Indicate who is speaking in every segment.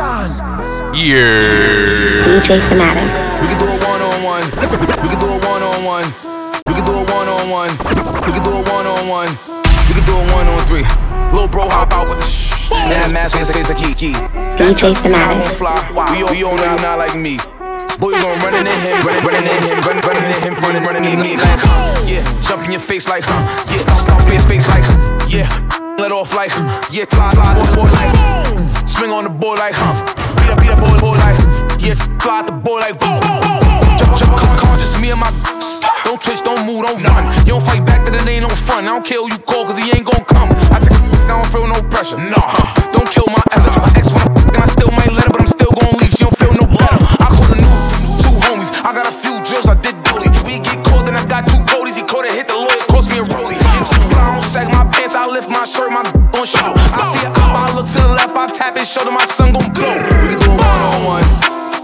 Speaker 1: Yeah.
Speaker 2: DJ Fanatics.
Speaker 3: We can do a one on one. We can do a one on one. We can do a one on one. We can do a one on one. We can do a one on three. Little bro hop out with the shh. And that mask on his face like he ski.
Speaker 2: DJ Fanatics.
Speaker 3: fly. We all, we all know you not like me. Boy, you gon' running in him, running, running in him, running, running in him, running, running in me like, huh, yeah. Jump in your face like, huh, yeah. Stomp in his face like, huh, yeah. Let off like, yeah. Fly, fly, boy, boy like, swing on the board like. Beat up, beat up, boy, boy like, yeah. Fly the boy like, boom, boom, boom, boom. Jump, jump, come, come, just me and my. Don't twitch, don't move, don't run. You don't fight back, then it ain't no fun. I don't care who you call, cause he ain't gon' come. I take a I don't feel no pressure. Nah, don't kill my effort. My ex wanna and I still might let her, but I'm still gon' leave. She don't feel no better. I call the new two homies. I got a few drills, I did dolly. We get caught, then I got two goldies. He called it, hit the lawyer, my shirt, my on show. I see it up, I look to the left, I tap it, shoulder, my son gon' blow. We can do a one on one.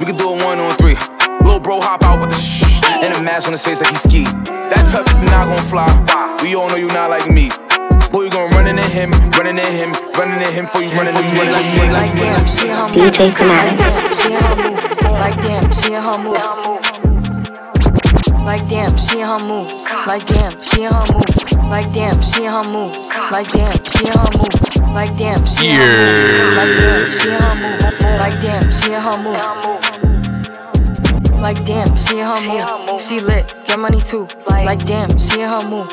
Speaker 3: We can do a one on three. Little bro hop out with the shh. And a mask on his face like he ski. That tough is not gon' fly. We all know you not like me. Boy, you gon' running in him, running in him, running in him for you running in me like me.
Speaker 4: Like damn, she in her move.
Speaker 2: DJ Fanatics.
Speaker 4: She in her move. Like damn, she in her move. Like damn, she in her move. Like damn, she in her move. Like damn, she in her move. Like damn, she in her move. Like damn, she in her move. Like damn, she in her move. Like damn, she in her move. She lit, get money too. Like damn, she in her move.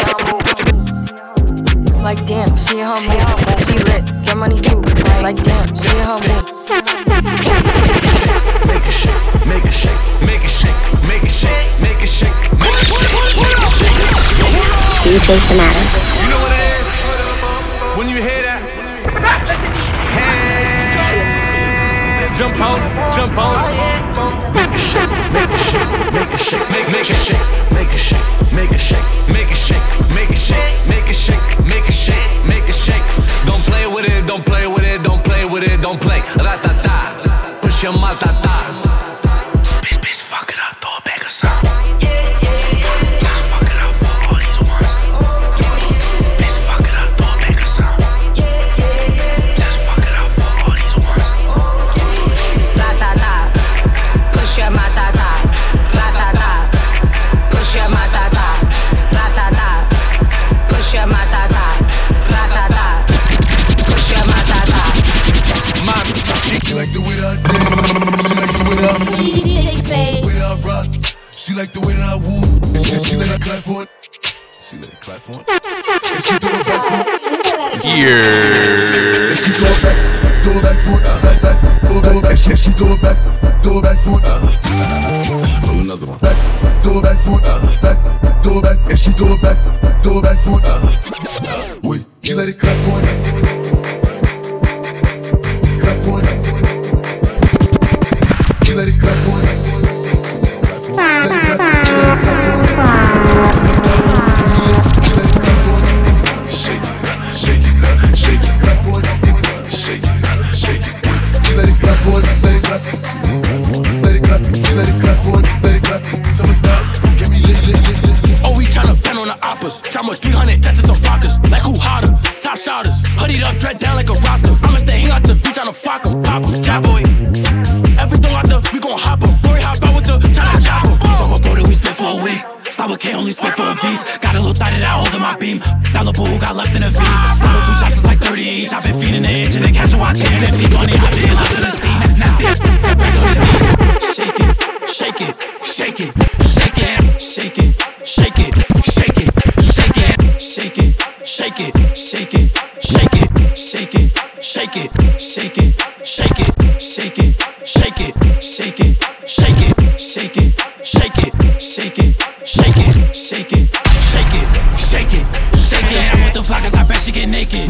Speaker 4: Like damn, she in her move. She lit, get money too. Like damn, she in her move.
Speaker 5: Make it shake, make it shake, make it shake, make it shake, make it shake, make it shake, make it shake.
Speaker 2: DJ Fanatics.
Speaker 5: You know what it is? When you hear that, hey, jump on, jump on. Shake, make it shake, make it shake, make it shake, make it shake, make it shake, make it shake, make it shake, make it shake, make it shake, make it shake. Don't play with it, don't play with it, don't play with it, don't play. Ratata, push your matata. Warriors. On the oppas. Drama 300 touches some flockers. Like who harder? Top shotters. Hoodied up, dread down like a roster. I'ma stay hang out the beach tryna fuck 'em. Pop 'em, trap boy. Everything out the, we gon' hop 'em. Boy, hop out with the, tryna chop 'em. Fuck with Brody, we spit for a week. With K, only spit for a V's. Got a little thotted out, holding my beam. That little who got left in a V. With two chops, it's like 30 each. I've been feeding the edge and then catch a watch here. Then feed money, I've been out to the scene. Nasty, back on his knees. Shake it, shake it, shake it, shake it, shake it,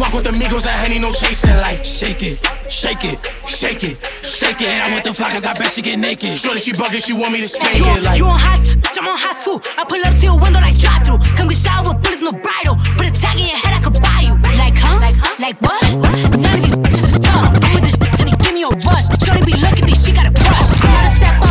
Speaker 5: Walk with the Migos and Henny, no chasing. Like, shake it, shake it, shake it, shake it. I'm with the flockers, I bet she get naked. Shorty, she bugging, she want me to spank
Speaker 6: You,
Speaker 5: it. Like,
Speaker 6: you on hot, bitch, I'm on hot too. I pull up to your window like drive through. Come get shot with bullets, no bridle. Put a tag in your head, I could buy you. Like, huh? Like, huh? Like what? None of these bitches is tough. I'm with this shit till they give me a rush. Shorty be looking, think she got a brush. I'm gonna step up,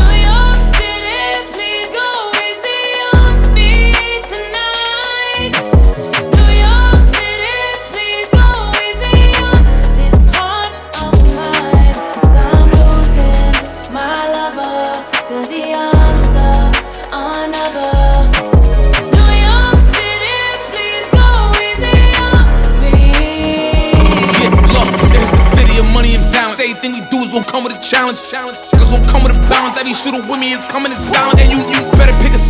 Speaker 3: Challenge. Challenge. Gonna come with a balance. Every shooter with me is coming in silence. And you, you better pick a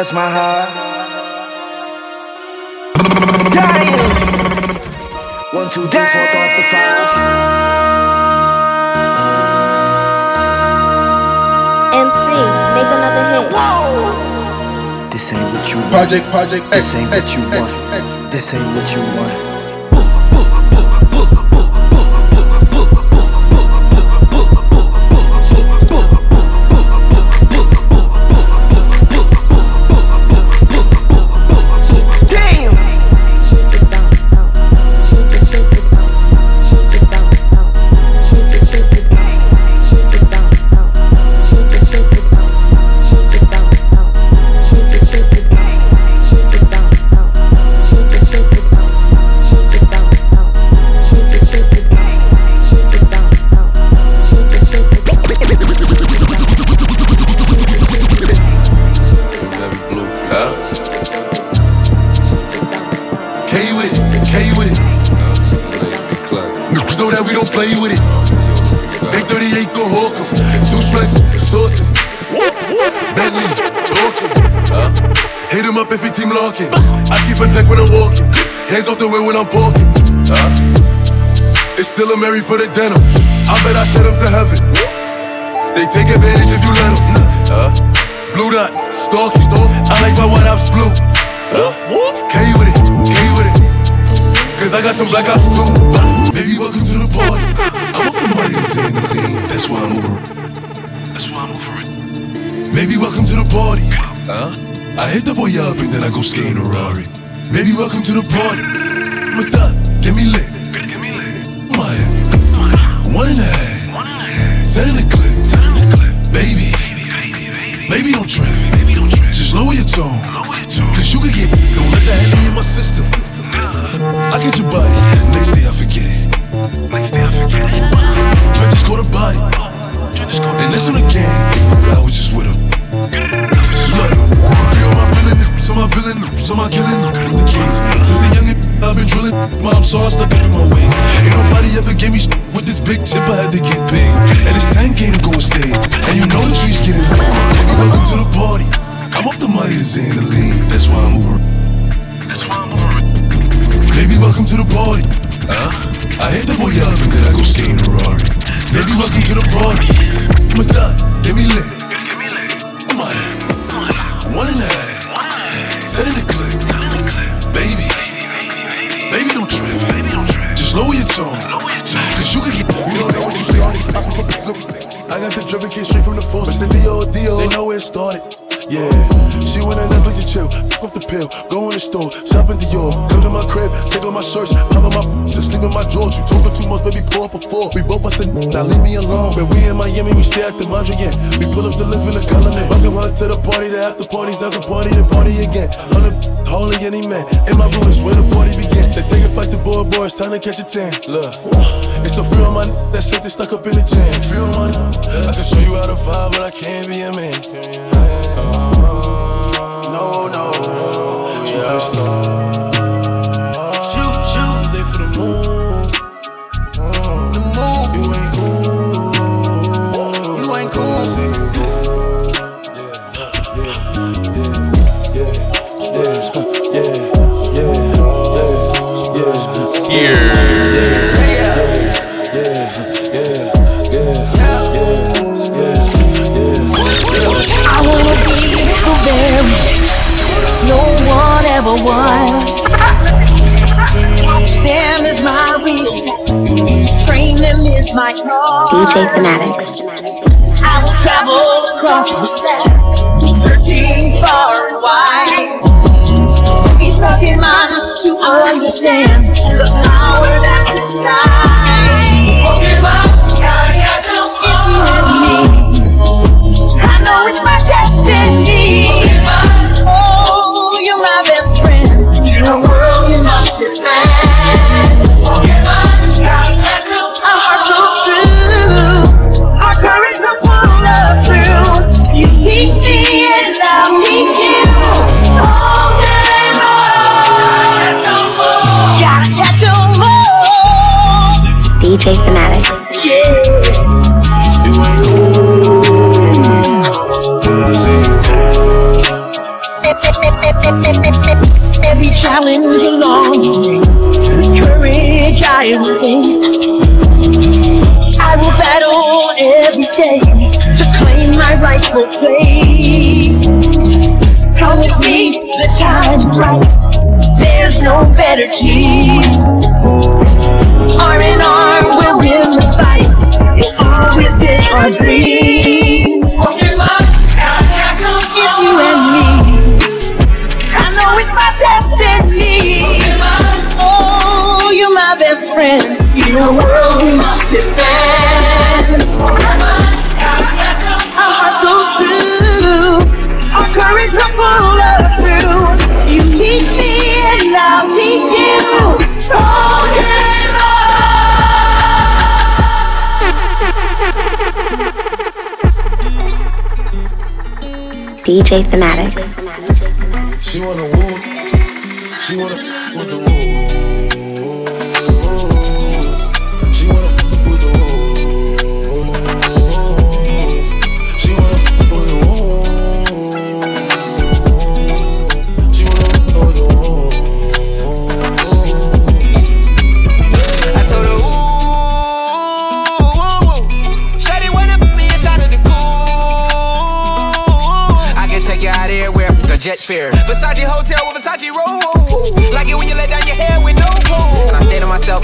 Speaker 7: That's my high. Damn. One, two, three, four, the five.
Speaker 8: MC, make another hit.
Speaker 7: This ain't what you want.
Speaker 9: Project, project,
Speaker 7: This
Speaker 9: X,
Speaker 7: ain't eh,
Speaker 9: what
Speaker 7: you
Speaker 9: X,
Speaker 7: want.
Speaker 9: Eh,
Speaker 7: this ain't what you want.
Speaker 9: Baby, don't trip. Just lower your tone. Cause you can get, don't let that heavy in my system. I get your body, next day I forget it. Next day I forget it. Try just call the body.
Speaker 7: And that's on the game. I was just with him. Look, feel my feeling, so my feeling, so my killing with the kids. I've been drilling. Mom saw I stuck up in my ways. Ain't nobody ever gave me with this big chip. I had to get paid. And it's 10K to go on stage. And you know the streets getting lit. Welcome to the party. I'm off the Myers and the lean. That's why I'm over. That's why I'm over. Baby, welcome to the party. Huh? I hit the boy up and then I go skate in a Ferrari. Baby, welcome to the party. I'm a thot, get me lit. I'm a one and a half. I got the drip and came straight from the force. It's the D.O.D.O. They know where it started. Yeah, she went on Netflix to chill, pick up the pill, go in the store, shop in Dior, come to my crib, take off my shirts, pop on my and sleep in my drawers. You talking too much, baby, pour up a four. We both bustin', now leave me alone. When we in Miami, we stay at the Mondrian. We pull up to live in the colony. Welcome her to the party, the after parties, after party, the party again. Hundred holy any man, in my room is where the party began. They take a fight to boy, boy, it's time to catch a tan. Look, uh, it's a free on my that shit they stuck up in the jam. Free on my I can show you how to vibe, but I can't be a man. No, no. For
Speaker 10: DJ Fanatics.
Speaker 11: I will travel across searching far and wide. Be stuck in mind to understand the power that's inside. My place. Come with me, the time's right. There's no better team. Arm in arm, we'll win the fight. It's always been our dream. It's you and me. I know it's my destiny. Oh, you're my best friend. In a world we must defend. Courage will pull us through. You teach me and I'll teach you. Strong and
Speaker 10: DJ Fanatics.
Speaker 7: She wanna woo. She wanna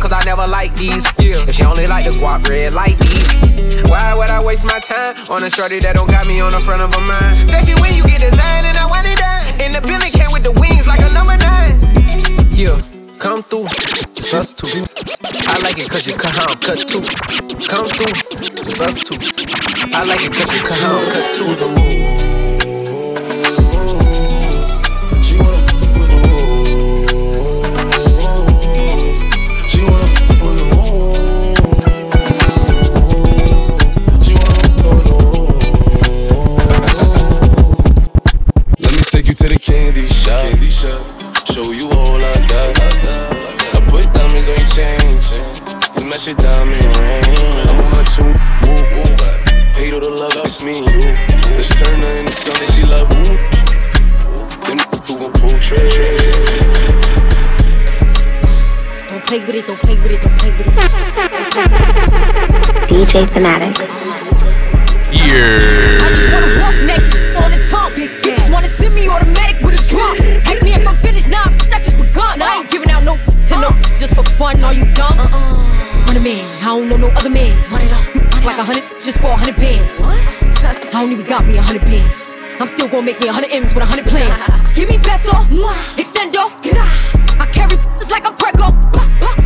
Speaker 12: cause I never like these. Yeah. If she only like the guap red like these. Why would I waste my time on a shorty that don't got me on the front of a mind? Especially when you get designed and I want it done. And the building came with the wings like a number nine. Yeah, come through. It's us two. I like it cause you cut I'm cut too. Come through. It's us two. I like it cause you cut I'm cut too.
Speaker 13: To your diamond ring. I'm on two. Woo, woo. Hate all the love, it's me and you. Let's turn her into something she love. Woo. Them who gon' pull tricks.
Speaker 1: Don't play with it, don't play with it, don't play with it.
Speaker 10: DJ Fanatics.
Speaker 14: Yeah.
Speaker 1: I just want a rough neck on the tongue. You just wanna send me automatic with a drum. Ask me if I'm finished, nah, I just begun. I ain't giving out no to no just for fun. Are you dumb? Uh-uh. Hundred man, I don't know no other man. Run it up, like a hundred just for a hundred bands. I don't even got me a hundred bands. I'm still gonna make me a hundred M's with a hundred plans. Give me peso, extendo. I carry just like I'm Prego.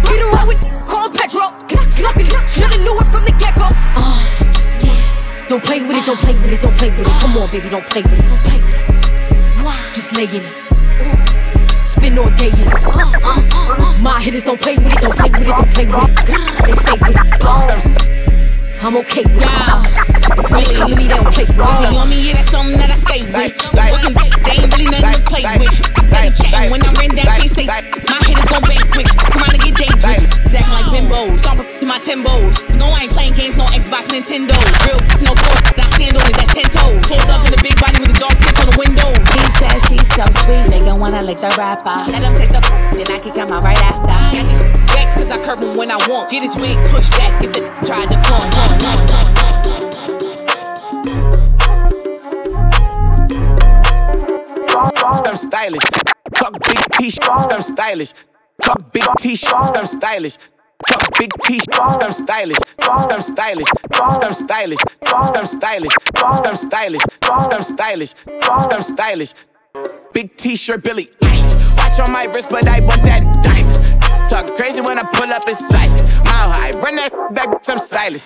Speaker 1: Get around with call Petro. Suck shoulda knew it from the get go. Uh, don't play with it, don't play with it, don't play with it. Come on, baby, don't play with it, don't play with it. Just lay in it. Spin all day in it. My hitters don't play with it, don't play with it, don't play with it. They stay with it. I'm okay with it. It come to me, they don't play with it.
Speaker 15: you on me, yeah, that's something that I stay with. Back, they ain't really nothing to play with. They chatting when I ran down, she say, my gon' bang quick. Come on and get dangerous. Acting like bimbos. Don't to my timbos. No, I ain't playing games, no Xbox, Nintendo. Real, no force, I stand on it, that's 10 toes. Pulled up in a big body with the dark tips on the window.
Speaker 16: He said she's so sweet, make her wanna lick the rapper. Let him taste the f- then I can come out my right after.
Speaker 15: Got these backs cause I curve him when I want. Get his wig pushed back if the tried to flaunt.
Speaker 17: I'm stylish. Talk big t-shirt, I'm stylish. Talk big t-shirt, I'm stylish. Talk big t-shirt, I'm stylish. I'm stylish. I'm stylish. I'm stylish. I'm stylish. I'm stylish. I'm stylish. Big t-shirt, Billie Eilish. Watch on my wrist, but I want that diamond. Talk crazy when I pull up in sight. Mile high, run that back, I'm stylish.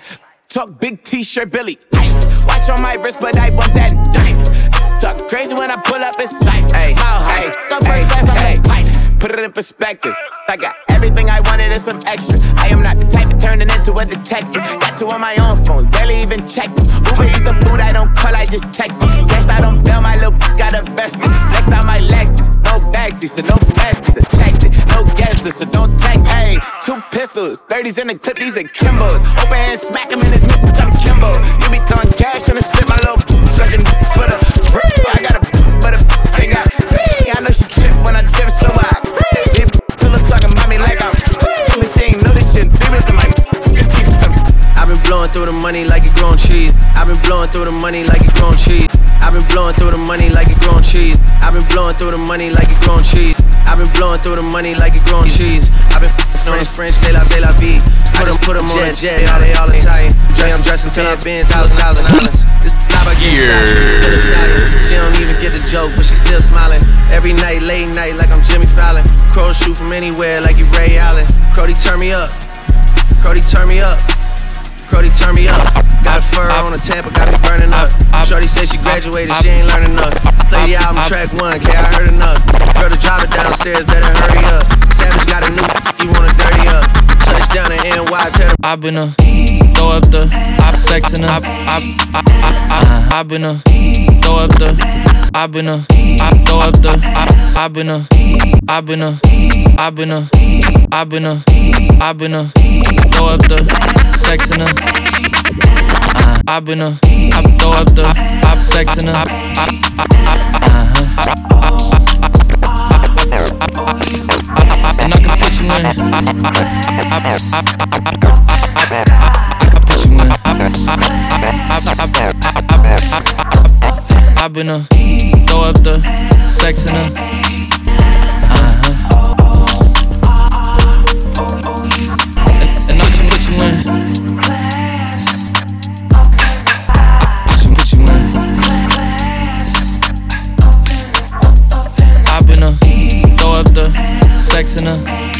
Speaker 17: Talk big t-shirt, Billie Eilish. Watch on my wrist, but I want that diamond. Talk crazy when I pull up in sight. Mile high, go very fast, I'm pilot. Put it in perspective. I got everything I wanted and some extra. I am not the type of turning into a detective. Got two on my own phone, barely even check them. Uber eats the food I don't call, I just text it. I don't bail, my little got a vested. Flexed out my Lexus, no backseat, so no besties. Checked it, no guest so don't text. Hey, two pistols, 30s in the clip, these are Kimbos. Open hand, smack him in his nip, I'm Kimbo. You be throwing cash on the strip, my little sucking for the
Speaker 18: blowing through the money like it growing cheese. I've been blowing through the money like it growing cheese. I've been blowing through the money like it growing cheese. I've been blowing through the money like it growing cheese. I've been blowing through the money like it growing cheese. I've been French, French, say la, say la vie. Put them, put them on a jet, yeah, they all Italian. Dress, I'm dressing till I've been thousand, thousand dollars. This I get shots, but she still a stallion. She don't even get the joke, but she still smiling. Every night, late night, like I'm Jimmy Fallon. Crows shoot from anywhere, like you Ray Allen. Crody, turn me up. Crody, turn me up. Crody, turn me up. Got a fur on the Tampa, got me burning up. Shorty said she graduated, she ain't learning enough. Play the album track one, okay, I heard enough. Girl, the driver downstairs, better hurry up. Savage got a new, he wanna dirty up. Touchdown in NY, tell the
Speaker 19: I've been a throw up the op sex in a I I I I I've been a throw up the I've been a I throw up the I I've been a I've been a I've been a I've been a I've been a throw up the sex in a I've been a I throw up the op sex in a and I can put you in. I, I, I, I, I, I, I, I put you in. I've been a throw up the sex in a. sex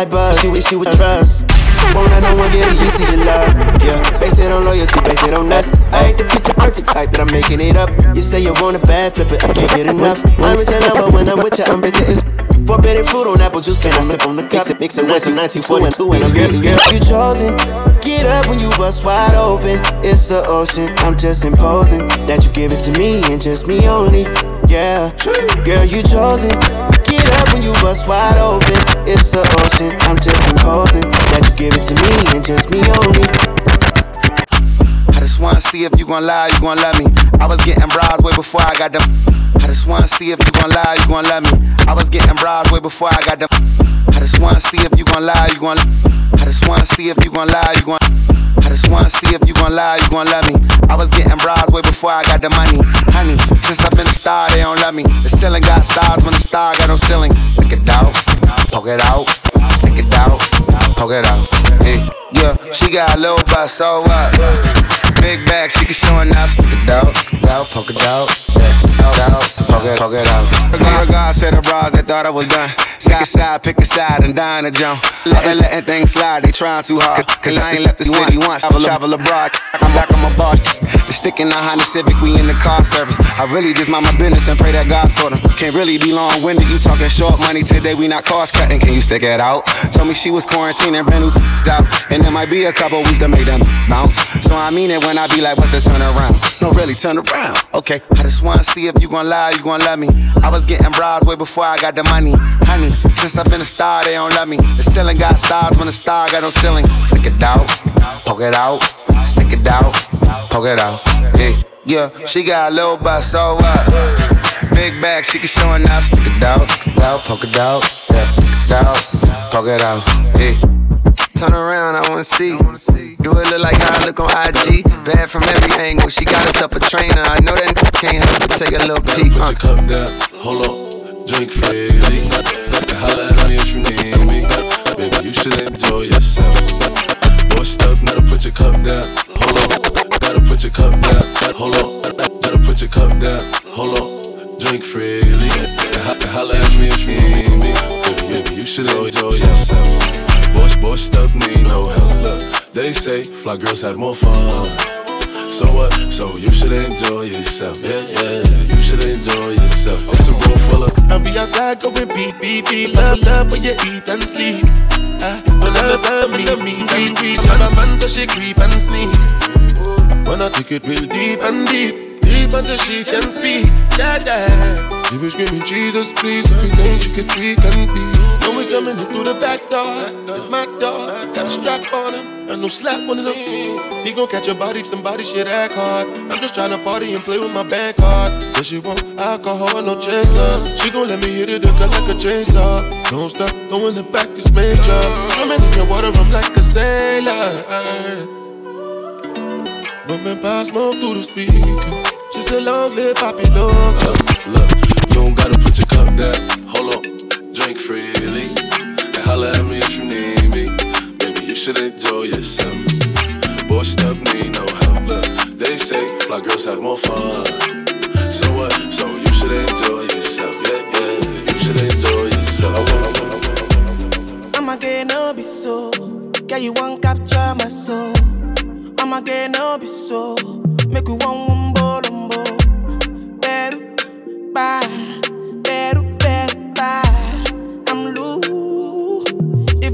Speaker 18: like buzz, she wish she would trust. Won't let no one get a piece of your love. Yeah, base it on loyalty, base it on us. I ain't the picture perfect type, but I'm making it up. You say you want a bad flip it, I can't get enough. I'm with your lover when I'm with you, I'm bitter as Forbidden fruit on apple juice, can I sip on the cup? Mix it, mix it with some 1942 and I'm getting girl, you chosen. Get up when you bust wide open. It's the ocean, I'm just imposing that you give it to me and just me only. Yeah, girl, you chosen. Get up when you bust wide open. It's the ocean, I'm just imposing that you give it to me and just me only.
Speaker 20: Just wanna see if you gon' lie, you gon' love me. I was getting bras way before I got them. I just wanna see if you gon' lie, you gon' love me. I was getting bras way before I got them. I just wanna see if you gon' lie, you gon' I just wanna see if you gon' lie, you gon' I just wanna see if you gon' lie, you gon' love me. I was getting bras way before I got the money. Honey, since I've been a star, they don't love me. The ceiling got stars when the star got no ceiling. Stick it out, poke it out, stick it out, poke it out. Hey, yeah, she got a little butt, so what? Big bag, she can show enough. Stick it out, stick it out, poke it out, stick it out, it, out. God, God said the bras, they thought I was done. Pick a side, pick a side, and dine a jump. I've been letting things slide, they trying too hard. Cause I ain't left the city once, travel, travel abroad. I'm back on my bar. The stick in the Honda Civic, we in the car service. I really just mind my business and pray that God sort them. Can't really be long winded, you talking short money today, we not cost cutting. Can you stick it out? Told me she was quarantining, brand new out. And there might be a couple weeks to make them bounce. So I mean it when I be like, what's the turn around? No, really, turn around. Okay, I just wanna see if you gon' lie, you gon' love me. I was getting bras way before I got the money. Honey, since I've been a star, they don't love me. The ceiling got stars when the star got no ceiling. Stick it out, poke it out, stick it out, poke it out. Yeah, yeah, she got a little butt, so what? Big bag, she can show enough. Stick it out, stick it out, poke it out, yeah, stick it out, poke it out. Yeah.
Speaker 17: Turn around, I wanna see. Do it look like how I look on IG? Bad from every angle. She got herself a trainer. I know that can't help but take a little peek.
Speaker 13: Put your cup down, hold on, drink freely. Holla at me if you need me. Baby, you should enjoy yourself. Boy, up, gotta put your cup down, hold on. Gotta put your cup down, hold on. Gotta put your cup down, hold on. Drink freely. Holla at me if you need me. You should enjoy yourself. Boss, bossed up, need no help. Look, they say fly girls have more fun. So what? So you should enjoy yourself. Yeah, yeah, you should enjoy yourself. It's a room full of.
Speaker 21: I'll be outside going beep, beep, beep. Love, love when you eat and sleep.
Speaker 22: her tell me, meet and greet. Grab a man so she creep and sneak. Wanna take it real deep and deep, deep until she can speak. Yeah, yeah. She was screaming, Jesus, please. Everything she could tweak and be. Now we coming in through the back door. It's my door. Got a strap on him. And no slap one of them. He gon' catch a body if somebody shit act hard. I'm just tryna party and play with my bank card. Said she want alcohol, no chaser. She gon' let me hit it, hook like a chainsaw. Don't stop, throwing it back, it's major. Swimming in your water, I'm like a sailor. Bumping pass smoke through the speaker. She said, long live Poppy Looks.
Speaker 13: Look, you don't down. Hold on, drink freely. And holla at me if you need me. Baby, you should enjoy yourself. Boy, stuff need no help. Look, they say fly girls have more fun. So what? So you should enjoy yourself. Yeah, yeah, you should enjoy yourself.
Speaker 21: I'ma get no be so. Girl, you won't capture my soul. I'ma get no be so. Make we one one bolombo. Beru, bye.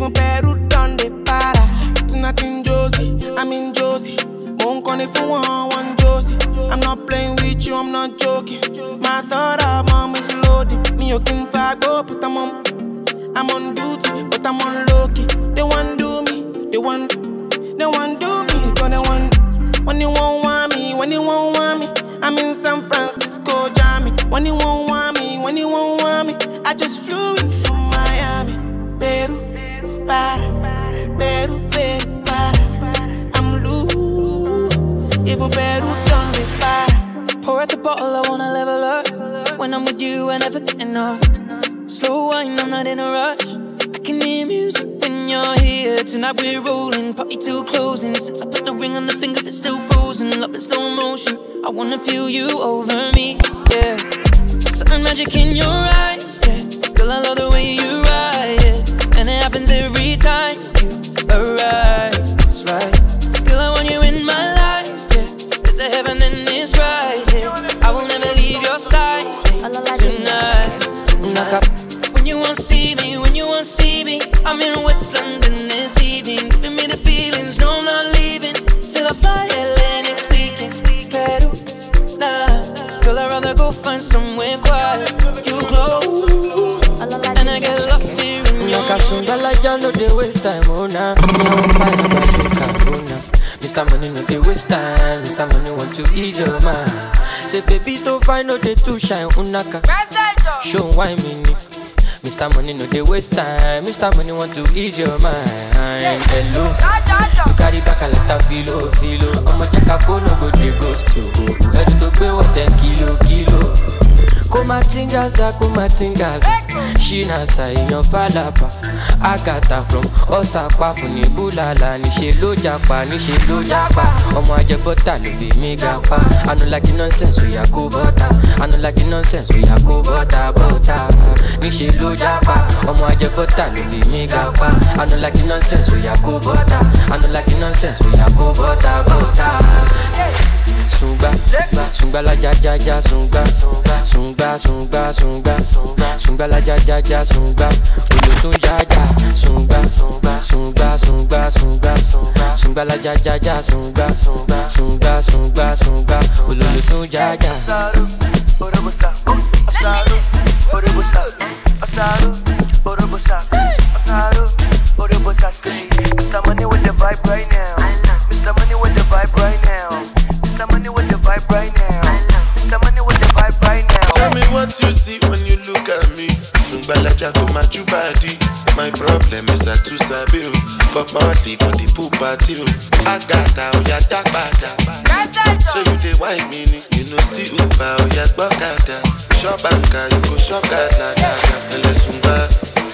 Speaker 21: Even Peru done the para. In Josie, I'm in Josie. Won't call it for one, Josie. I'm not playing with you, I'm not joking. My thought of mom is loaded.
Speaker 23: Money no dey waste time, Mr. Money want to ease your mind. Say baby to find no dey too shine, unaka. Show why me ni. Mr. Money no dey waste time, Mr. Money want to ease your mind. Hello, you carry back a lot of filo, filo. Ọmọ jẹ́ ká fóònù go dey ghost you. Ready to gbé wọ̀ ten kilo, kilo. Kumatingaza kumatingaza. Shinasa èèyàn falapa agata from ọsàpàfù ní búlàlà níṣẹ ló japa níṣẹ ló japa. Ọmọ ajẹbọta ló fi mí ga pa anulagi nonsense oya kó bọta anulagi nonsense oya kó bọta bọta níṣẹ ló japa. Ọmọ ajẹbọta ló fi mí ga pa anulagi nonsense oya kó bọta anulagi nonsense oya kó bọta bọta. Sungba, sungba la ja ja ja sungba, sungba sungba sungba, sungba la ja ja ja sungba, olosun ja ja sungba, sungba sungba sungba, sungba la ja ja ja sungba, sungba sungba sungba, olosun ja ja.
Speaker 24: Mr. Money with the vibe right now. Mr. Money with the vibe right now.
Speaker 22: You see Sungbalaja go my body. My problem is I too sabi. But monthly for the pool party o. Agata oya dagbada. Ṣé you dey wine me ni? You no see Uber oh, oya gbọ́kada. Shop anka you go shop gada. Ẹlẹ sungba,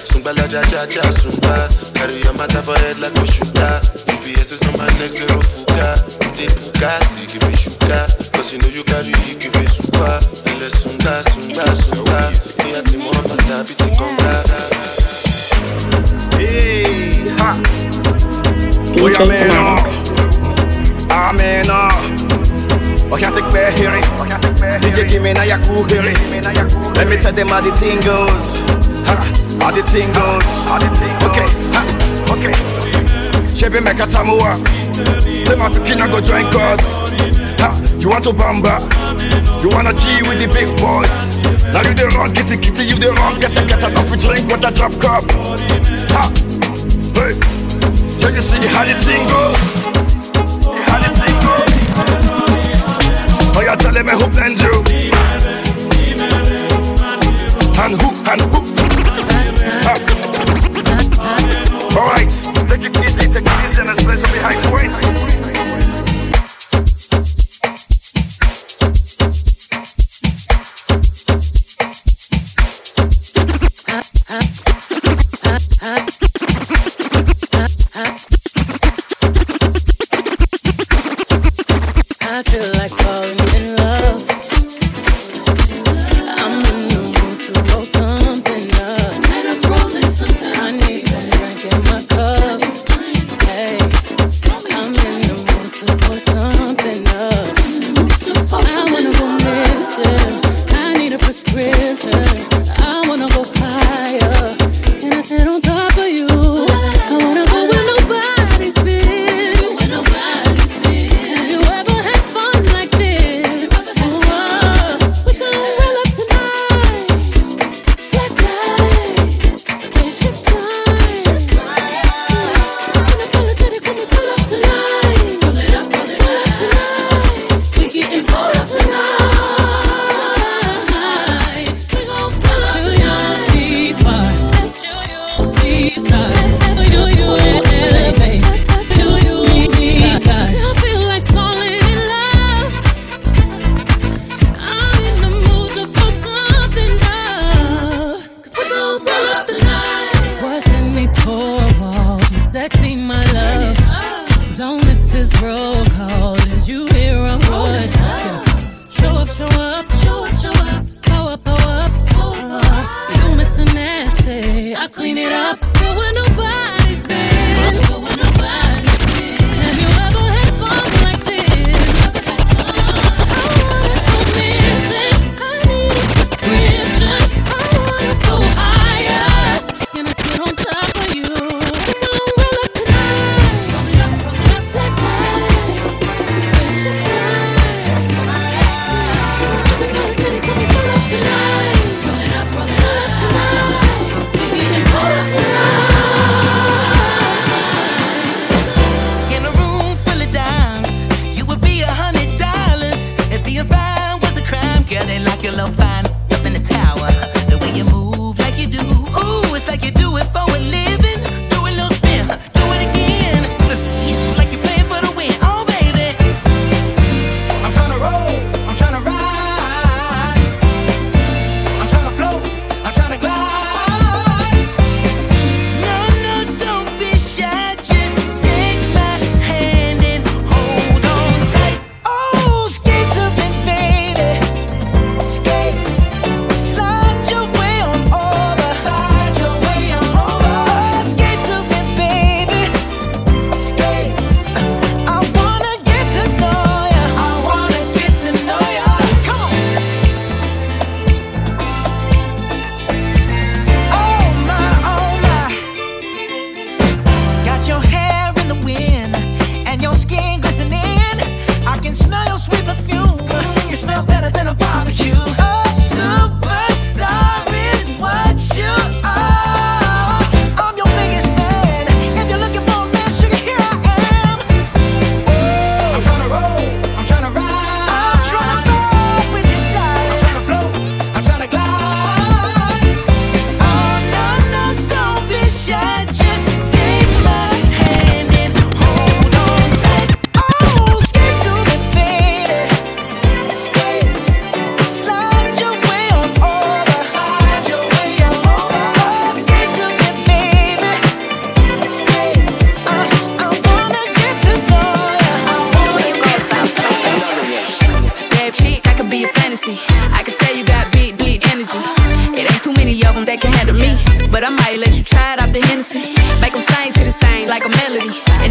Speaker 22: sungbalaja jaja sungba. Carry your matter for head like Oshuka. VVS is on my neck zero fuga. You dey puka, see give me sugar. Cause you know you carry give me super. Ẹlẹ sunga, sunga, sunga. Ní àti mọ́ bàtà bí ti kọ́ńgá.
Speaker 6: Hey, ha. Oya mena. Amena. Oya take me here. DJ give me na ya cool here. Let me tell them how the thing goes. Ha. How the thing goes. Okay. Ha. Okay. Chepe make a tamuwa Say my pikin I go join God. Ha, You want to bamba? You wanna G with the big boys? Now you the wrong kitty kitty You the wrong get a get a coffee drink What a drop cup. Ha, Hey. Can you see how the thing goes How the thing Oh you telling me who blend you And who and who? Ha. Alright take it easy the keys and espresso behind the waist.
Speaker 25: protecting my love. Don't miss this roll call. Did you hear a word. Show up, show up, show up, show up. Pow up, pow up, pow up. Uh, you Mr. Nasty, I clean it up.
Speaker 26: There were nobody.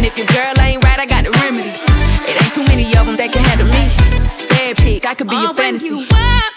Speaker 26: And if your
Speaker 27: girl ain't right, I got the remedy. It ain't too many of them that can handle me.
Speaker 25: Bad chick, I could be oh, your fantasy.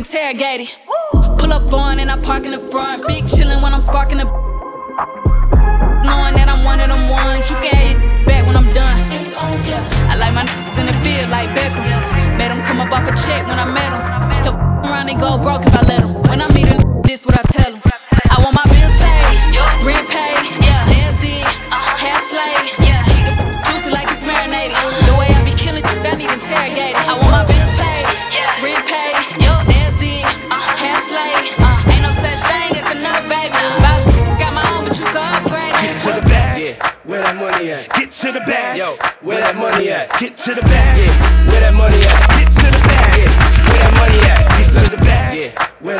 Speaker 25: Interrogated. Pull up on and I park in the front. Big chillin' when I'm sparking the. Knowing that I'm one of them ones, you can have your back when I'm done. I like my in the field like Beckham. Made him come up off a check when I met him. He'll around and go broke if I let him. When I meet him, this what I tell him. I want my bills paid, rent paid, nails did,
Speaker 28: Where that money at? Get to the bag. Yo, where that money at? Get to the bag. Yeah. Where that money at? Get to the bag.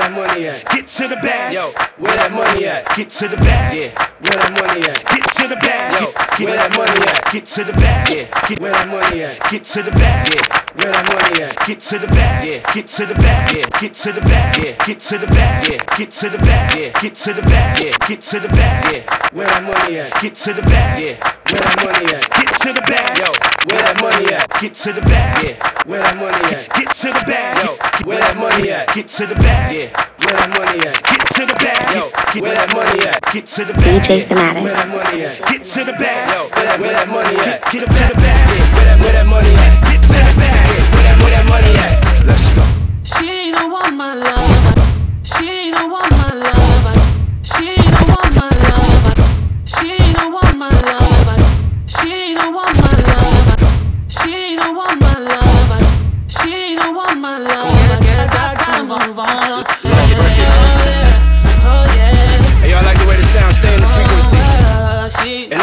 Speaker 28: That money at? Get to the bag. Yo, where that money at? Get to the bag. Yeah. Where that money at? Get to the bag. Yo, where that money at? Get to the bag. Yeah. Get where that money at? Get to the bag. Yeah. Where that money at? Get to the bag. Yeah. Get to the bag. Yeah. Get to the bag. Yeah. Get to the bag. Yeah. Get to the bag. Yeah. Get to the bag. Yeah. Get to the bag. Yeah. Where that money at? Get to the bag. Yeah. Where that money at? Get to the bag. Yo. Where that money at? Get to the bag. Yeah. Where that money at? Get to the bag. Yo. Where that money at? Get to the bag. Yeah. Where that money at? Get to the bag. Yo. Where that money at? Get to the bag.
Speaker 2: DJ Thematic.
Speaker 28: Where that money at? Get to the bag. Yo. Where that, money at? Get up to the bag. Yeah. Where that, where that money at? Get to the bag. Yeah. Where that, where that money at? Let's go.
Speaker 26: She don't want my love.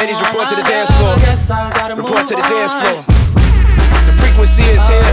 Speaker 28: Ladies, report to the dance floor. Report to the dance floor. The frequency is here.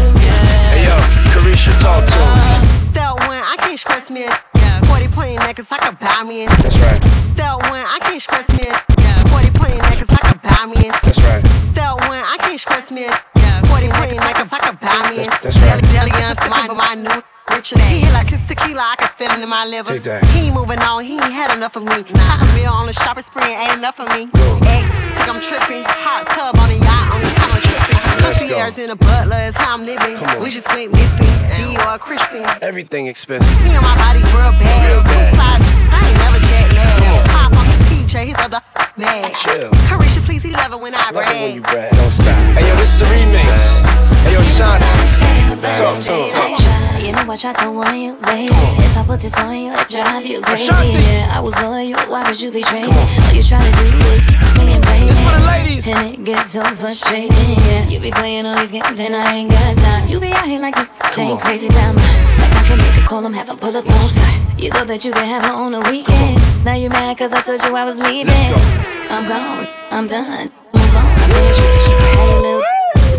Speaker 28: Hey, yo, Carisha, talk to him.
Speaker 21: Step one, I can't stress me. Yeah. 40 point necklace, I could buy me.
Speaker 28: That's right.
Speaker 21: Step one, I can't stress me. Yeah. 40 point necklace, I could buy me.
Speaker 28: That's right.
Speaker 21: Step one, I can't stress me. Yeah. 40 point necklace, I could buy me.
Speaker 28: That's right.
Speaker 21: Deli, deli, my, my new. Richard, he hit like his tequila, I can feel it in my liver.
Speaker 28: Take that.
Speaker 21: He ain't moving on, he ain't had enough of me. Half a meal on the shopping spree ain't enough of me. Ex, think I'm tripping. Hot tub on the yacht, only time I'm tripping.
Speaker 28: Let's.
Speaker 21: Concierge in a butler is how I'm living. We just went missing. Dior Christian.
Speaker 28: Everything expensive.
Speaker 21: Me and my body real bad.
Speaker 28: Real bad.
Speaker 21: Two fly, I ain't never jet lag. Pop on his PJ, his other mag.
Speaker 28: Chill.
Speaker 21: Carisha, please, he love it when I
Speaker 28: Love it when
Speaker 21: brag.
Speaker 28: you brag. Don't stop. Hey, yo, this is the remix. Hey, yo, Shanti. Talk to him.
Speaker 2: I try, you know what? I try to warn you, baby. If I put this on you, it drive you crazy.
Speaker 28: Ashanti.
Speaker 2: Yeah, I was loyal, why would you betray me? All you try to do is f- me and play
Speaker 28: This for the ladies.
Speaker 2: And it gets so frustrating, yeah. You be playing all these games and I ain't got time. You be out here like this thing
Speaker 28: on.
Speaker 2: crazy about me. Like I can make a call, I'm having pull up on side. You thought that you could have her on the weekends. Now you mad cause I told you I was leaving.
Speaker 28: Let's go.
Speaker 2: I'm gone, I'm done. Move on, I finish with this shit. How you little it's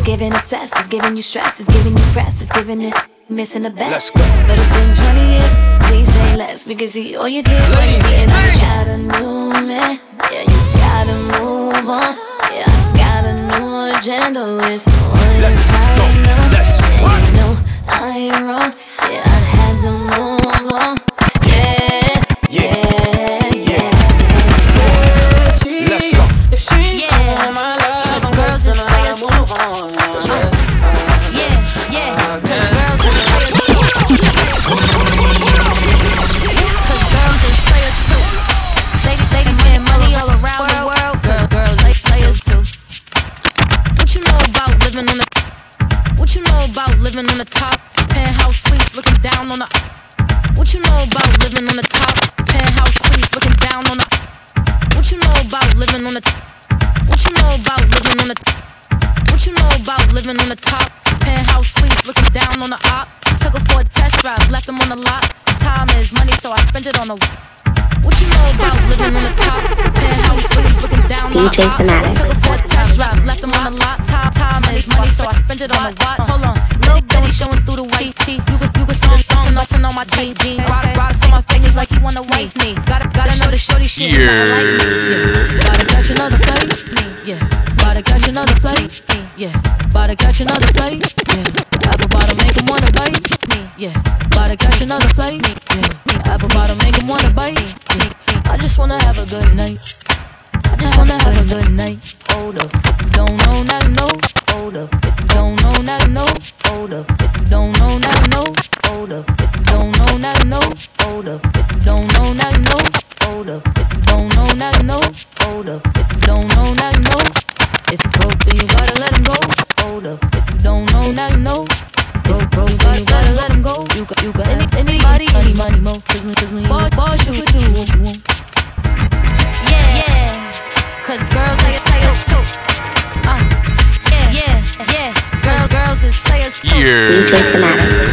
Speaker 2: giving obsessed, it's giving you stress, it's giving you press, it's giving this missing the best. But it's been 20 years, please say less. We can see all your tears when you see it. I got a new man, yeah, you gotta move on. Yeah, I got a new agenda with someone
Speaker 28: Let's go. Let's what?
Speaker 2: you know I ain't wrong, yeah, I had to move on.
Speaker 25: Living on the top? Penthouse suites, looking down on the
Speaker 27: ops. Took her for a test drive, left them on the lot. Time is money, so I spent it on the. What you know about living on the top? Penthouse suites, looking down on
Speaker 2: DJ
Speaker 27: the ops. Took her for a test drive, left them on the lot. Time, time is money, so I spent it on the watch. Hold on, little Billy showing through the white tee. You can, you can see the bustin' bustin' on my jeans. Rock, rocks on my fingers like he wanna wife me. Gotta, gotta know the shorty shit.
Speaker 1: Yeah.
Speaker 27: Yeah. Gotta catch another flight. Yeah. Gotta catch another flight. Yeah. Gotta catch another flight. Yeah. Apple bottom make him wanna bite. Yeah. Gotta catch another flight. Yeah. Apple bottom make him wanna bite. Yeah. I just wanna have a good night. I just wanna have a good night. Hold up. If you don't know, now you know. Hold up. If you don't know, now you know. Hold up. If you don't know, now you know. Hold up. If you don't know, now you know. Hold up. If you don't know, now you know. Hold up. If you don't know, now you know. Hold up. If you don't know, now you know. If you broke, then you gotta let him go. Hold up. If you don't know, now you know. If you broke, then you gotta let him go. You got, you got any, anybody, any money, mo. Cause me, cause me, boss, boss, you could do what you want. Yeah, yeah. Cause girls is players too. Uh, yeah, yeah, yeah. Girls, girls is players too.
Speaker 2: DJ Fanatics.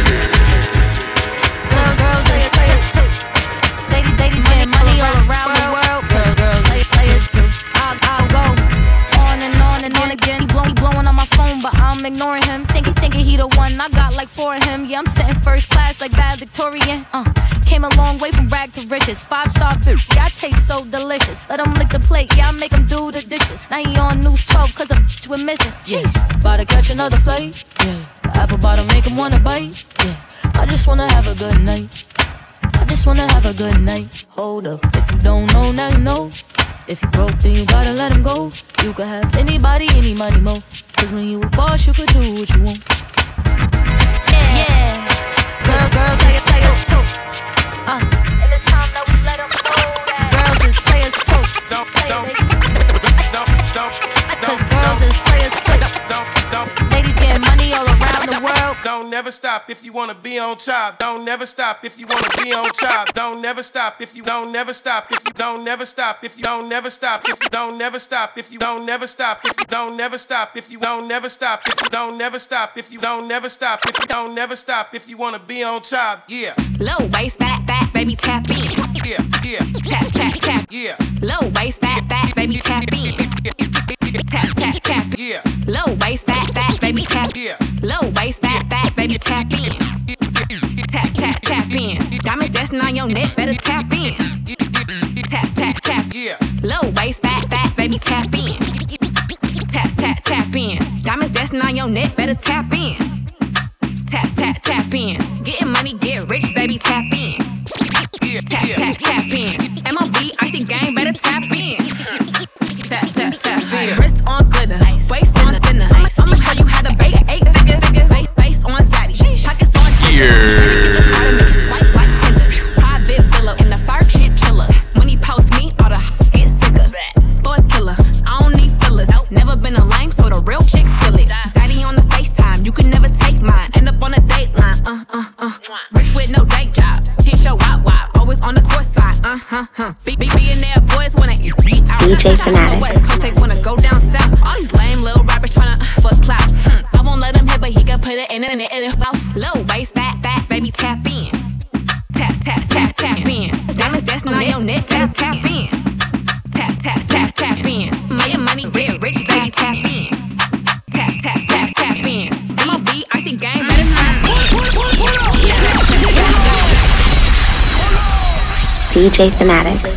Speaker 27: Girls, girls is players too. Ladies, ladies getting money all around I got like four of him. Yeah, I'm sitting first class like bad Victorian. Uh, came a long way from rag to riches. Five star bitch. Yeah, I taste so delicious. Let him lick the plate. Yeah, I make him do the dishes. Now he on news 12 cause a bitch we're missing. Sheesh. About to catch another flight. Yeah. The apple bottom make him wanna bite. Yeah. I just wanna have a good night. I just wanna have a good night. Hold up. If you don't know, now you know. If you broke, then you gotta let him go. You could have anybody, any money, mo. Cause when you a boss, you could do what you want yeah. girl, Girl, girls, like it, like it's too. Around.
Speaker 29: Don't never stop if you wanna be on top. Don't never stop if you wanna be on top. Don't never stop if you don't never stop if you don't never stop if you don't never stop if you don't never stop if you don't never stop if you don't never stop if you don't never stop if you don't never stop if you don't never stop if you don't never stop if you wanna be on top. Yeah.
Speaker 15: Low waist, fat, fat, baby, tap in.
Speaker 29: Yeah, yeah.
Speaker 15: Tap, tap, tap.
Speaker 29: Yeah.
Speaker 15: Low waist, fat, fat, baby, tap in. Tap, tap, tap.
Speaker 29: Yeah.
Speaker 15: Low waist, fat, fat, baby, tap.
Speaker 29: Yeah.
Speaker 15: Low waist, fat, fat, baby, tap in. Tap, tap, tap in. Diamonds dancing on your neck, better tap in. Tap, tap, tap.
Speaker 29: Yeah.
Speaker 15: Low waist, fat, fat, baby, tap in. Tap, tap, tap in. Diamonds dancing on your neck, better tap in.
Speaker 2: Thematics.